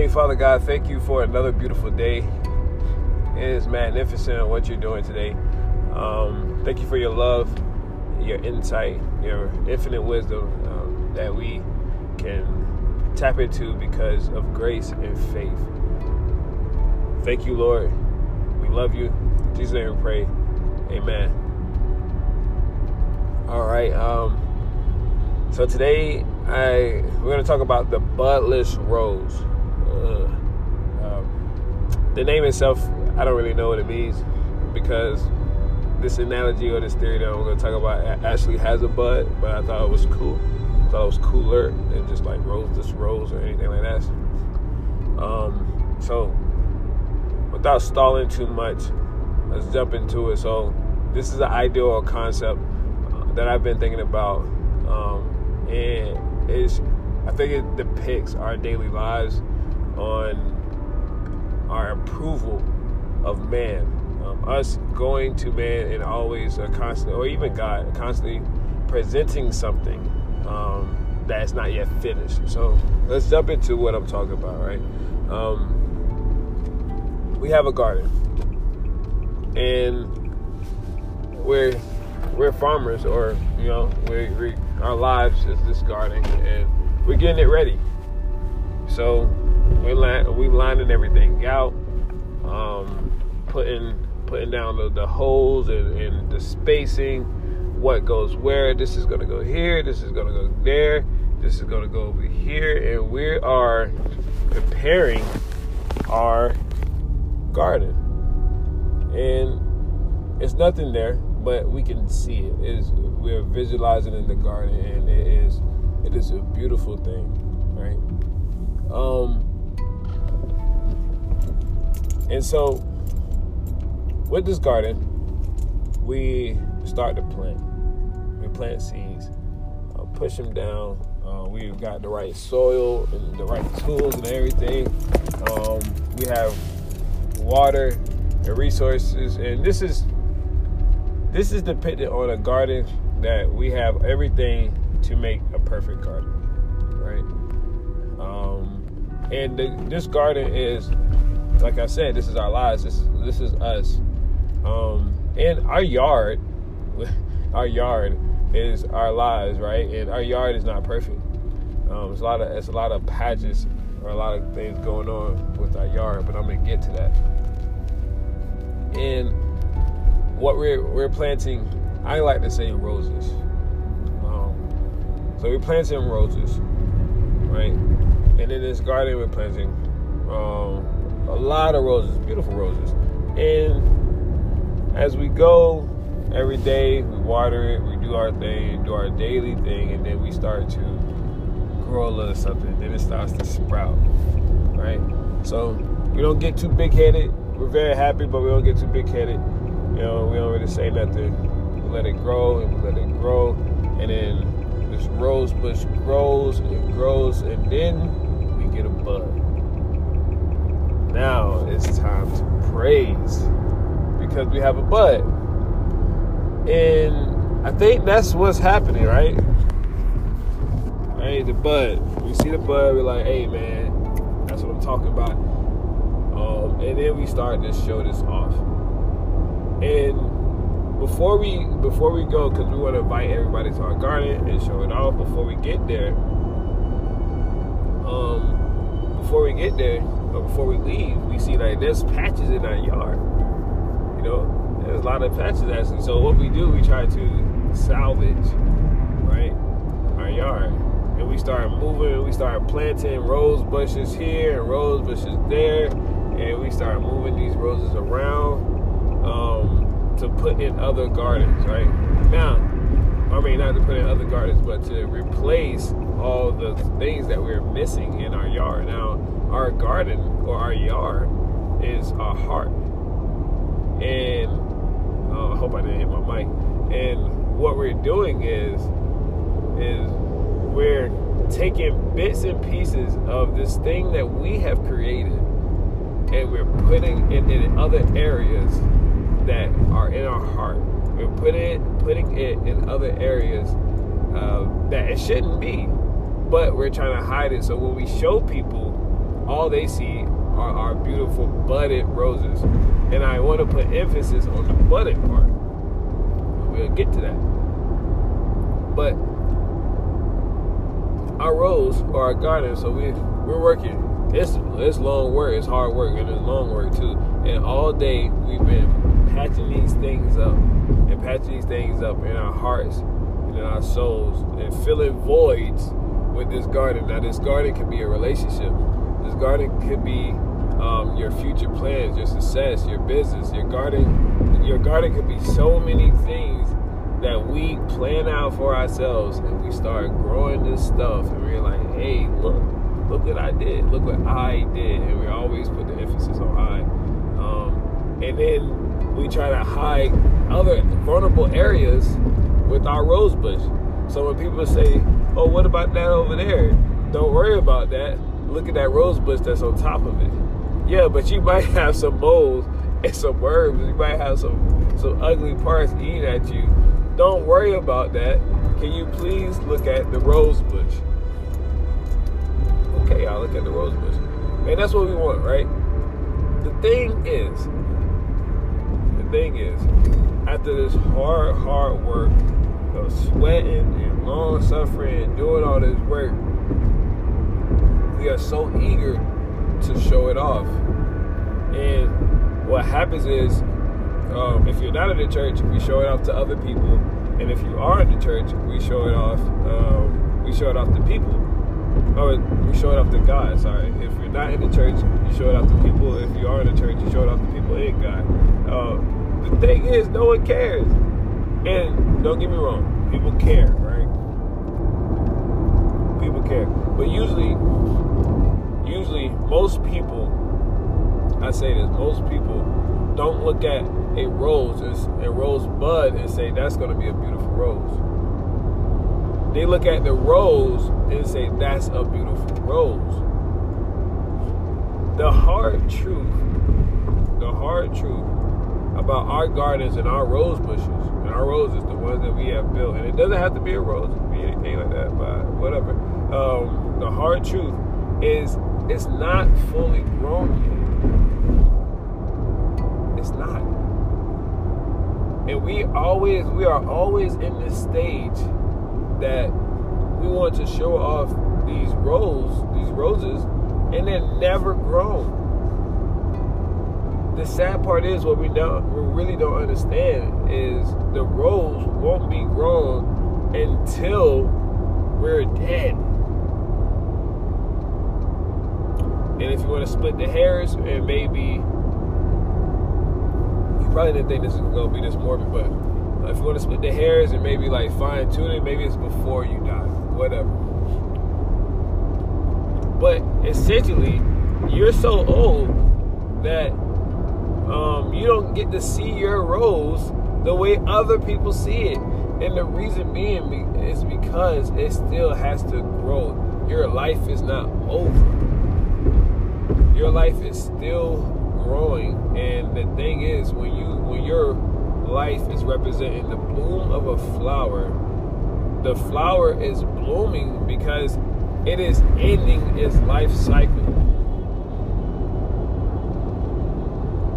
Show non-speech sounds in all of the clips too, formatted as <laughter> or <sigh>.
Hey, Father God, thank you for another beautiful day. It is magnificent what you're doing today. Um, thank you for your love, your insight, your infinite wisdom um, that we can tap into because of grace and faith. Thank you, Lord. We love you. In Jesus' name we pray. Amen. All right. Um, so today I we're gonna talk about the budless rose. Uh, um, the name itself, I don't really know what it means because this analogy or this theory that I'm gonna talk about actually has a bud, but I thought it was cool. I thought it was cooler than just like rose this rose or anything like that. Um, so without stalling too much, let's jump into it. So this is an ideal concept uh, that I've been thinking about. Um, and it's I think it depicts our daily lives on our approval of man, um, us going to man and always a constant, or even God, constantly presenting something um, that's not yet finished. So let's jump into what I'm talking about, right? Um, we have a garden, and we're we're farmers, or you know, we we our lives is this garden, and we're getting it ready. So we're line, we lining everything out, um, putting putting down the, the holes and, and, the spacing, what goes where. This is gonna go here. This is gonna go there. This is gonna go over here, and we are preparing our garden. And it's nothing there but we can see it. it is we're visualizing in the garden, and it is it is a beautiful thing, right? Um, and so with this garden, we start to plant. We plant seeds, uh, push them down. Uh, we've got the right soil and the right tools and everything. Um, we have water and resources, and this is this is depicted on a garden that we have everything to make a perfect garden, right? Um, and the, this garden is, like I said, this is our lives. This is this is us. Um, and our yard, <laughs> our yard is our lives, right? And our yard is not perfect. Um, it's a lot of it's a lot of patches or a lot of things going on with our yard, but I'm gonna get to that. And what we're we're planting, I like to say roses. Um, so we're planting roses, right? And in this garden, we're planting um, a lot of roses, beautiful roses. And as we go every day, we water it, we do our thing, do our daily thing, and then we start to grow a little something. Then it starts to sprout, right? So we don't get too big headed. We're very happy, but we don't get too big headed you know, we don't really say nothing. We let it grow and we let it grow. And then this rose bush grows and grows and then we get a bud. Now it's time to praise because we have a bud. And I think that's what's happening, right? Right, the bud. We see the bud, we're like, hey man, that's what I'm talking about. Um, and then we start to show this off. And before we before we go, because we want to invite everybody to our garden and show it off. Before we get there, um, before we get there, or before we leave, we see like there's patches in our yard. You know, there's a lot of patches actually. So what we do, we try to salvage, right, our yard. And we start moving, we start planting rose bushes here and rose bushes there, and we start moving these roses around um, to put in other gardens, right? Now, I mean, not to put in other gardens, but to replace all the things that we're missing in our yard. Now, our garden or our yard is our heart. And uh, I hope I didn't hit my mic. And what we're doing is, is we're taking bits and pieces of this thing that we have created and we're putting it in other areas that are in our heart. We're putting it, putting it in other areas uh, that it shouldn't be, but we're trying to hide it. So when we show people all they see are our beautiful budded roses. And I want to put emphasis on the budded part. We'll get to that. But our rose or our garden, so we we're working. It's it's long work, it's hard work, and it's long work too. And all day we've been patching these things up and patching these things up in our hearts and in our souls and filling voids with this garden. Now this garden can be a relationship. This garden could be um, your future plans, your success, your business, your garden. Your garden could be so many things that we plan out for ourselves, and we start growing this stuff, and we're like, "Hey, look, look what I did, look what I did," and we always put the emphasis on I. Um, and then we try to hide other vulnerable areas with our rose bush. So when people say, "Oh, what about that over there?" Don't worry about that. Look at that rose bush that's on top of it. Yeah, but you <laughs> might have some moles and some worms. You might have some some ugly parts eating at you. Don't worry about that. Can you please look at the rose bush? Okay, I'll look at the rose bush. And that's what we want, right? The thing is, the thing is, after this hard, hard work sweating and long suffering and doing all this work, we are so eager to show it off. And what happens is, um, if you're not in the church, we show it off to other people, and if you are in the church, we show it off. Um, we show it off to people. Or we show it off to God. Sorry. If you're not in the church, you show it off to people. If you are in the church, you show it off to people in God. Uh, the thing is, no one cares. And don't get me wrong, people care, right? People care, but usually, usually most people I say this, most people don't look at a rose, a rose bud, and say that's going to be a beautiful rose. They look at the rose and say that's a beautiful rose. The hard truth, the hard truth about our gardens and our rose bushes and our roses, the ones that we have built, and it doesn't have to be a rose, it can be anything like that, but whatever. Um, the hard truth is it's not fully grown yet. It's not. And we always, we are always in this stage that we want to show off these roses, these roses, and they're never grown. The sad part is what we don't, we really don't understand is the rose won't be grown until we're dead. And if you want to split the hairs and maybe you probably didn't think this was gonna be this morbid, but if you want to split the hairs and maybe like fine tune it, maybe it's before you die, whatever. But essentially, you're so old that um, you don't get to see your rose the way other people see it. And the reason being is because it still has to grow. Your life is not over. Your life is still growing. And the thing is, when you when your life is representing the bloom of a flower, the flower is blooming because it is ending its life cycle.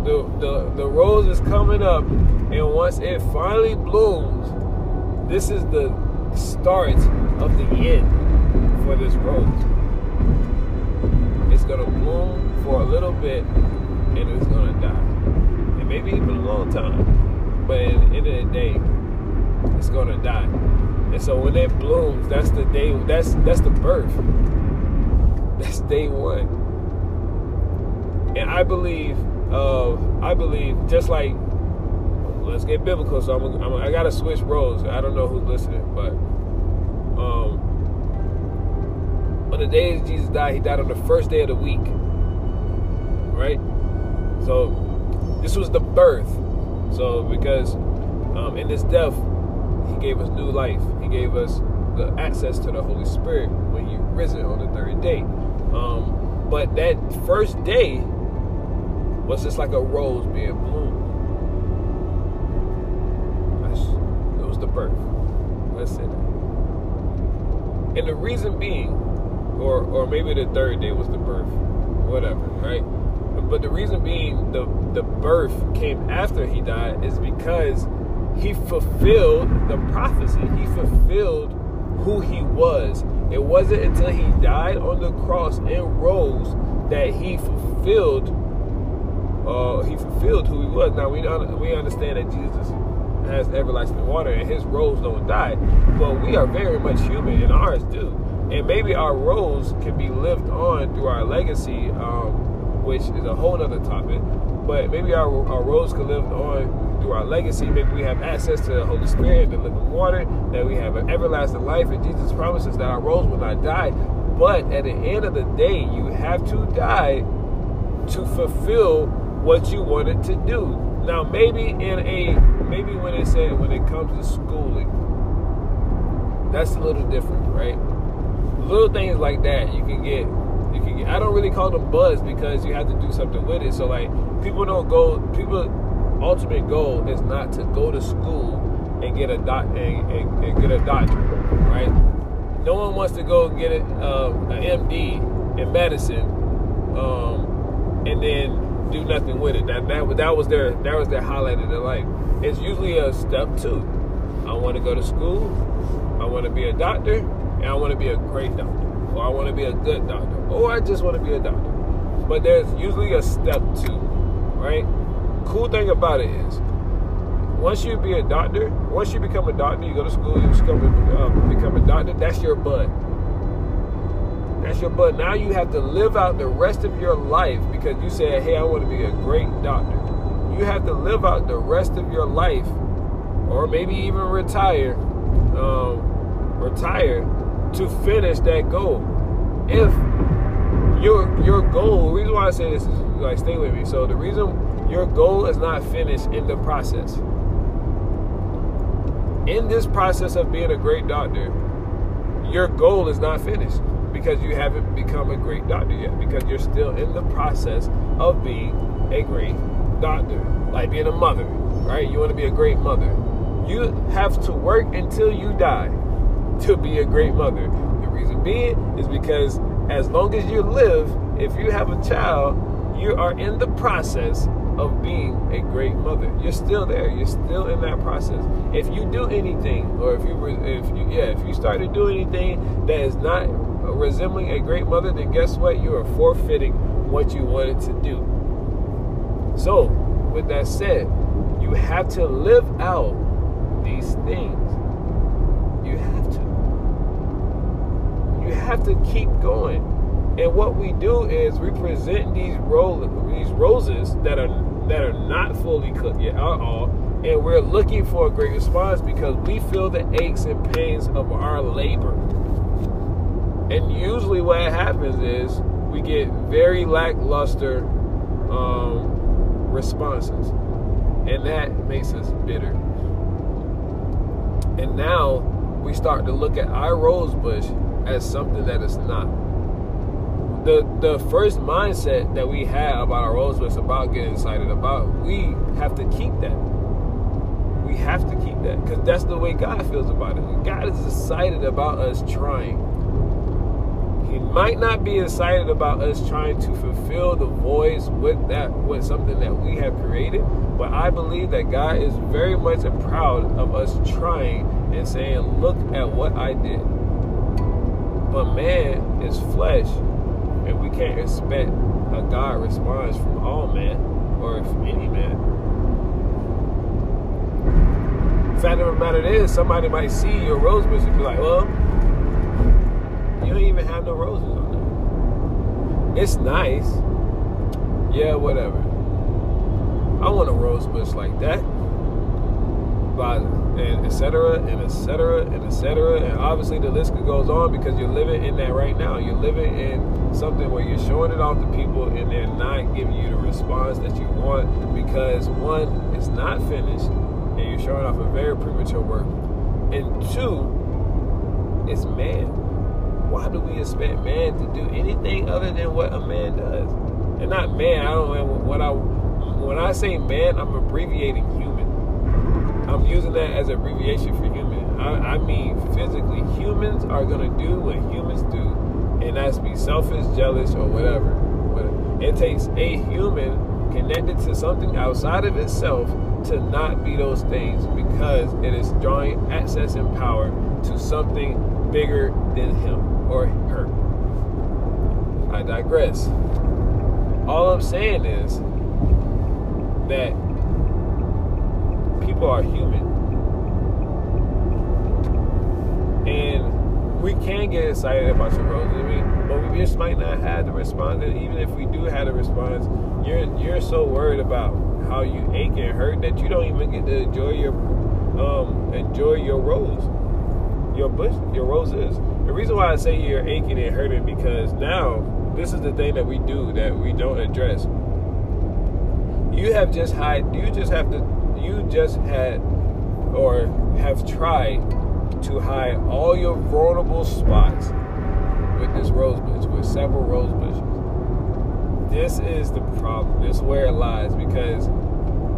The, the, the rose is coming up, and once it finally blooms, this is the start of the end for this rose. It's gonna bloom for a little bit, and it's gonna die. And maybe even a long time. But at the end of the day, it's gonna die. And so when it blooms, that's the day that's that's the birth. That's day one. And I believe, uh, I believe, just like let's get biblical. So I'm, I'm, i got to switch roles. I don't know who's listening, but um, on the day Jesus died, he died on the first day of the week, right? So this was the birth. So because um, in this death, He gave us new life. He gave us the access to the Holy Spirit when He risen on the third day. Um, but that first day was just like a rose being bloomed. That's, it was the birth. Let's. And the reason being, or or maybe the third day was the birth whatever, right? But the reason being the the birth came after he died is because he fulfilled the prophecy. He fulfilled who he was. It wasn't until he died on the cross and rose that he fulfilled uh, he fulfilled who he was. Now we we understand that Jesus has everlasting water and his roles don't die, but we are very much human and ours do. And maybe our roles can be lived on through our legacy, um, which is a whole other topic. But maybe our, our rose can live on through our legacy. Maybe we have access to the Holy Spirit, and the living water, that we have an everlasting life, and Jesus promises that our roles will not die. But at the end of the day, you have to die to fulfill what you wanted to do. Now, maybe in a maybe when it said when it comes to schooling, that's a little different, right? Little things like that you can get. You can get. I don't really call them buzz because you have to do something with it. So like people don't go. People ultimate goal is not to go to school and get a doc and, and, and get a doctorate, right? No one wants to go get a, um, an MD in medicine um, and then do nothing with it. That that that was their that was their highlight of their life. It's usually a step two. I want to go to school. I want to be a doctor, and I want to be a great doctor, or I want to be a good doctor, or I just want to be a doctor. But there's usually a step two, right? Cool thing about it is, once you be a doctor, once you become a doctor, you go to school, you become a, uh, become a doctor. That's your bud. That's your but now you have to live out the rest of your life because you said, hey, I want to be a great doctor. You have to live out the rest of your life, or maybe even retire, um, retire to finish that goal. If your your goal, the reason why I say this is like stay with me. So the reason your goal is not finished in the process. In this process of being a great doctor, your goal is not finished because you haven't become a great doctor yet, because you're still in the process of being a great doctor, like being a mother, right? You want to be a great mother. You have to work until you die to be a great mother. The reason being is because as long as you live, if you have a child, you are in the process of being a great mother. You're still there. You're still in that process. If you do anything, or if you, if you, yeah, if you start to do anything that is not resembling a great mother, then guess what? You are forfeiting what you wanted to do. So, with that said, you have to live out these things. You have to. You have to keep going. And what we do is we present these these roses that are that are not fully cooked yet at all, and we're looking for a great response because we feel the aches and pains of our labor. And usually, what happens is we get very lackluster um, responses, and that makes us bitter. And now we start to look at our rose bush as something that is not. The the first mindset that we have about our rose bush about getting excited about, we have to keep that. We have to keep that because that's the way God feels about it. God is excited about us trying. He might not be excited about us trying to fulfill the voids with that with something that we have created, but I believe that God is very much proud of us trying and saying, "Look at what I did." But man is flesh, and we can't expect a God response from all men or from any man. Fact of the matter is, somebody might see your rose bush and be like, "Well." Don't even have no roses on there. It's nice. Yeah, whatever. I want a rose bush like that. But and etc. and etc. and etc. And obviously the list goes on because you're living in that right now. You're living in something where you're showing it off to people and they're not giving you the response that you want because one, it's not finished and you're showing off a very premature work. And two, it's man why do we expect man to do anything other than what a man does? And not man, I don't know what I when I say man, I'm abbreviating human. I'm using that as abbreviation for human. I, I mean physically, humans are gonna do what humans do, and that's be selfish, jealous, or whatever. whatever. It takes a human connected to something outside of itself to not be those things because it is drawing access and power to something bigger than him or her. I digress. All I'm saying is that people are human. And we can get excited about your roses. I mean, but we just might not have the response. And even if we do have the response, you're you're so worried about how you ache and hurt that you don't even get to enjoy your um, enjoy your rose, your bush, your roses. The reason why I say you're aching and hurting because now this is the thing that we do that we don't address. You have just had you just have to you just had or have tried to hide all your vulnerable spots with this rose bush, with several rose bushes. This is the problem. This is where it lies because,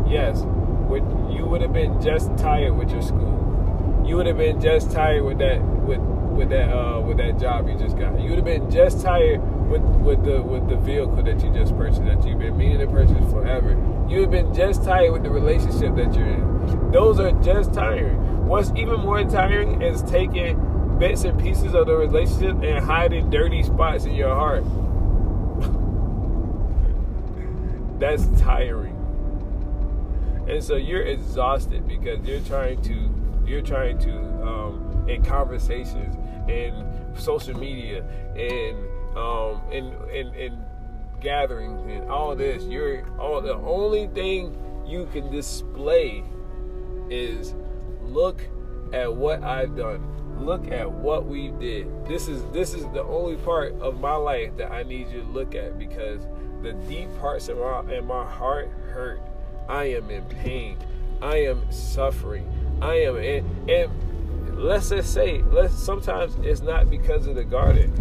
yes, with, you would have been just tired with your school. You would have been just tired with that with with that uh, with that job you just got. You would have been just tired with with the with the vehicle that you just purchased that you've been meaning to purchase forever. You have been just tired with the relationship that you're in. Those are just tiring. What's even more tiring is taking bits and pieces of the relationship and hiding dirty spots in your heart. <laughs> That's tiring. And so you're exhausted because you're trying to you're trying to um, in conversations in social media and um, in, in, in gatherings and all this, you're all the only thing you can display is look at what I've done. Look at what we did. This is this is the only part of my life that I need you to look at because the deep parts of my in my heart hurt. I am in pain. I am suffering. I am and, and let's just say let's sometimes it's not because of the garden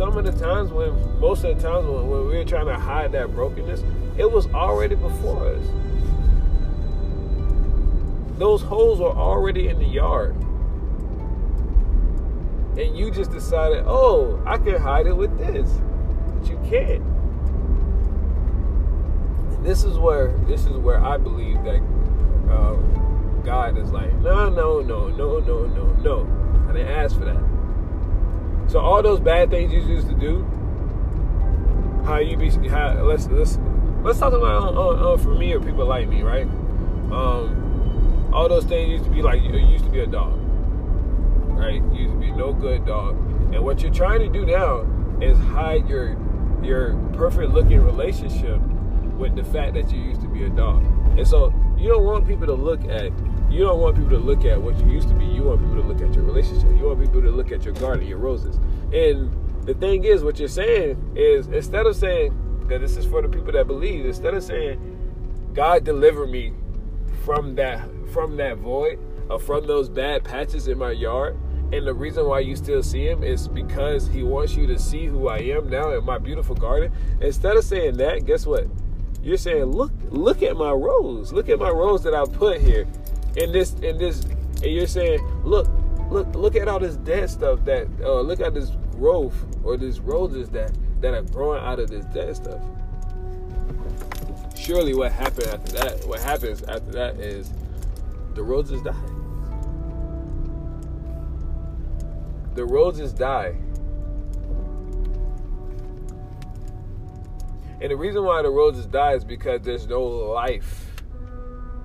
some of the times when, most of the times when, when we were trying to hide that brokenness, it was already before us. Those holes were already in the yard. And you just decided, oh, I can hide it with this. But you can't. And this is where this is where I believe that uh, God is like, no, no, no, no, no, no, no. I didn't ask for that. So all those bad things you used to do, how you be, how, let's let's let's talk about uh, uh, uh, for me or people like me, right? Um, all those things used to be like you used to be a dog, right? You used to be no good dog, and what you're trying to do now is hide your your perfect looking relationship with the fact that you used to be a dog, and so you don't want people to look at you don't want people to look at what you used to be. You want people to look at your relationship. You want people to look at your garden, your roses. And the thing is, what you're saying is instead of saying that this is for the people that believe, instead of saying, God deliver me from that from that void or from those bad patches in my yard. And the reason why you still see him is because he wants you to see who I am now in my beautiful garden. Instead of saying that, guess what? You're saying, look, look at my rose. Look at my rose that I put here in this in this and you're saying look look look at all this dead stuff that uh, look at this growth or these roses that that are growing out of this dead stuff. Surely what happened after that what happens after that is the roses die. The roses die. And the reason why the roses die is because there's no life.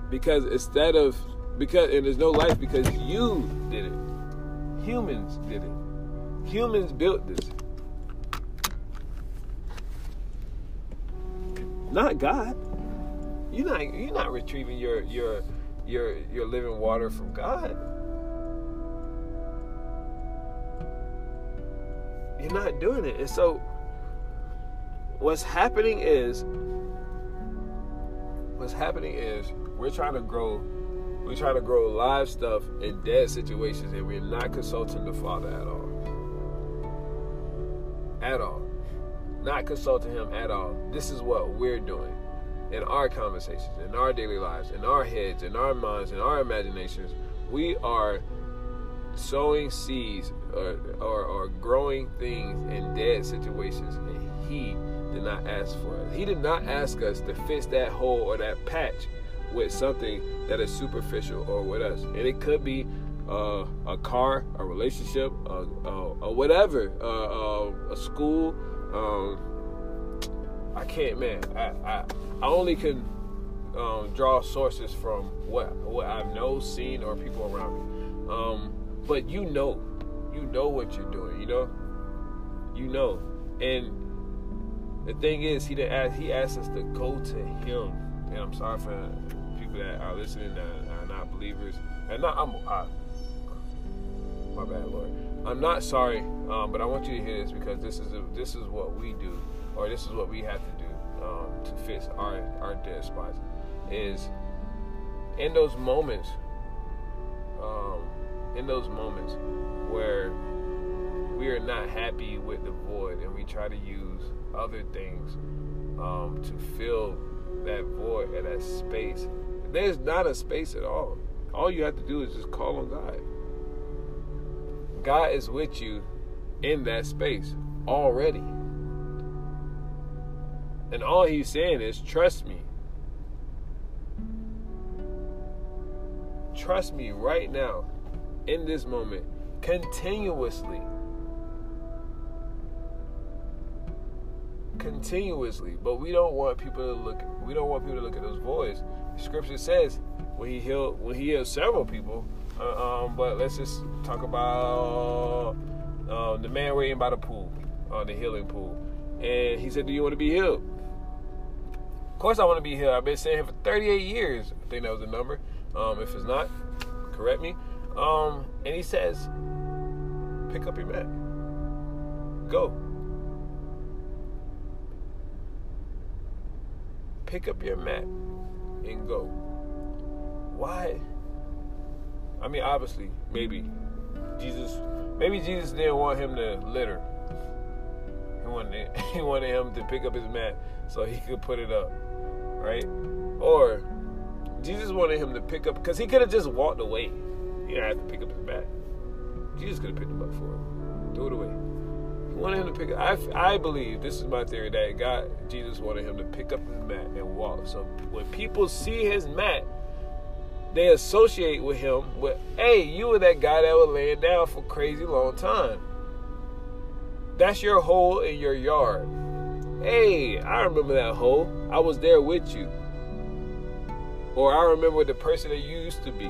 Because instead of because and there's no life because you did it. Humans did it. Humans built this. Not God. You're not you're not retrieving your your your your living water from God. You're not doing it. And so what's happening is what's happening is we're trying to grow we try to grow live stuff in dead situations and we're not consulting the Father at all. At all. Not consulting Him at all. This is what we're doing in our conversations, in our daily lives, in our heads, in our minds, in our imaginations. We are sowing seeds or, or, or growing things in dead situations, and He did not ask for it. He did not ask us to fix that hole or that patch with something that is superficial or with us. And it could be uh, a car, a relationship, uh, uh, whatever, uh, uh, a school. Um, I can't, man. I, I, I only can um, draw sources from what what I've know, seen, or people around me. Um, but you know, you know what you're doing. You know, you know, and the thing is, he didn't ask, he asked us to go to him. And I'm sorry for people that are listening that are not believers. And not I'm I, my bad, Lord. I'm not sorry, um, but I want you to hear this because this is a, this is what we do, or this is what we have to do um, to fix our our dead spots. Is in those moments, um, in those moments where we are not happy with the void and we try to use other things um, to fill that void and that space. There's not a space at all. All you have to do is just call on God. God is with you in that space already. And all he's saying is, trust me. Trust me right now, in this moment, continuously. Continuously. But we don't want people to look. We don't want people to look at those voids. Scripture says when he healed, when he healed several people. Uh, um, but let's just talk about uh, the man waiting by the pool, on uh, the healing pool, and he said, "Do you want to be healed?" Of course, I want to be healed. I've been saying here for 38 years. I think that was the number. Um, if it's not, correct me. Um, and he says, "Pick up your mat. Go." Pick up your mat and go. Why? I mean, obviously, maybe Jesus, maybe Jesus didn't want him to litter. He wanted, <laughs> he wanted him to pick up his mat so he could put it up, right? Or Jesus wanted him to pick up because he could have just walked away. He didn't have to pick up his mat. Jesus could have picked him up for him, threw it away wanted him to pick. up. I I believe this is my theory that God Jesus wanted him to pick up his mat and walk. So when people see his mat, they associate with him with, hey, you were that guy that was laying down for crazy long time. That's your hole in your yard. Hey, I remember that hole. I was there with you. Or I remember the person that you used to be.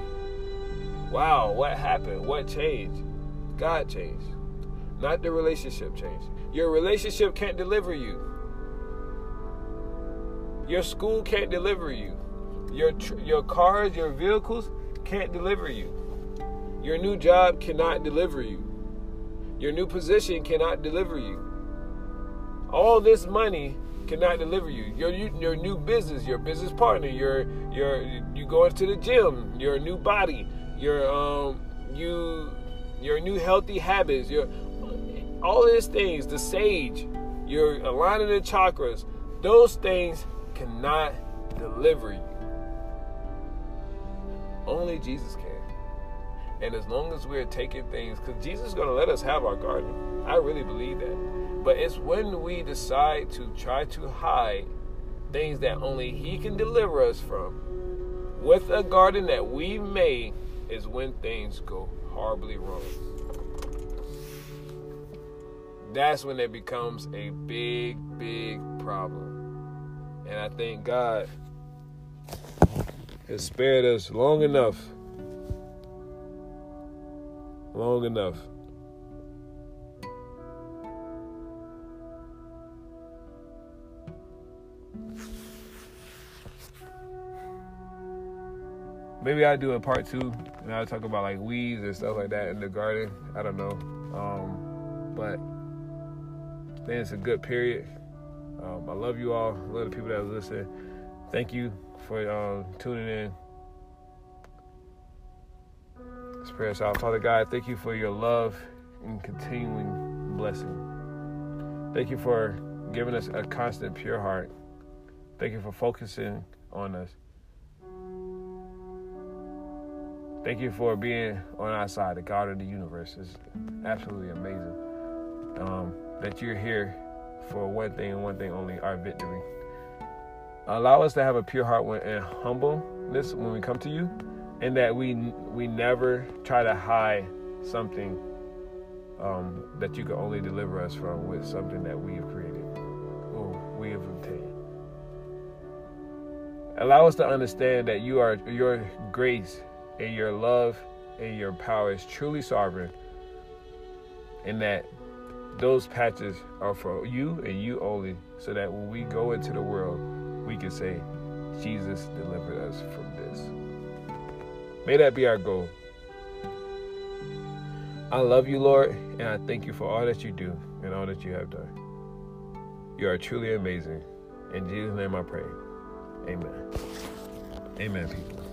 Wow, what happened? What changed? God changed not the relationship change. Your relationship can't deliver you. Your school can't deliver you. Your your cars, your vehicles can't deliver you. Your new job cannot deliver you. Your new position cannot deliver you. All this money cannot deliver you. Your your new business, your business partner, your your you going to the gym, your new body, your um you your new healthy habits, your all these things, the sage, you're aligning the chakras, those things cannot deliver you. Only Jesus can. And as long as we're taking things, because Jesus is going to let us have our garden. I really believe that. But it's when we decide to try to hide things that only He can deliver us from with a garden that we made is when things go horribly wrong that's when it becomes a big, big problem. And I thank God has spared us long enough. Long enough. Maybe I do a part two, and I'll talk about like weeds and stuff like that in the garden. I don't know. Um, but Man, it's a good period. Um, I love you all. I love the people that listen. Thank you for um, tuning in. Let's pray us out. Father God, thank you for your love and continuing blessing. Thank you for giving us a constant, pure heart. Thank you for focusing on us. Thank you for being on our side, the God of the universe. It's absolutely amazing um, that you're here for one thing and one thing only our victory. Allow us to have a pure heart and humbleness when we come to you, and that we we never try to hide something um, that you can only deliver us from with something that we have created or we have obtained. Allow us to understand that you are your grace and your love and your power is truly sovereign, and that those patches are for you and you only, so that when we go into the world, we can say, Jesus delivered us from this. May that be our goal. I love you, Lord, and I thank you for all that you do and all that you have done. You are truly amazing. In Jesus' name I pray. Amen. Amen, people.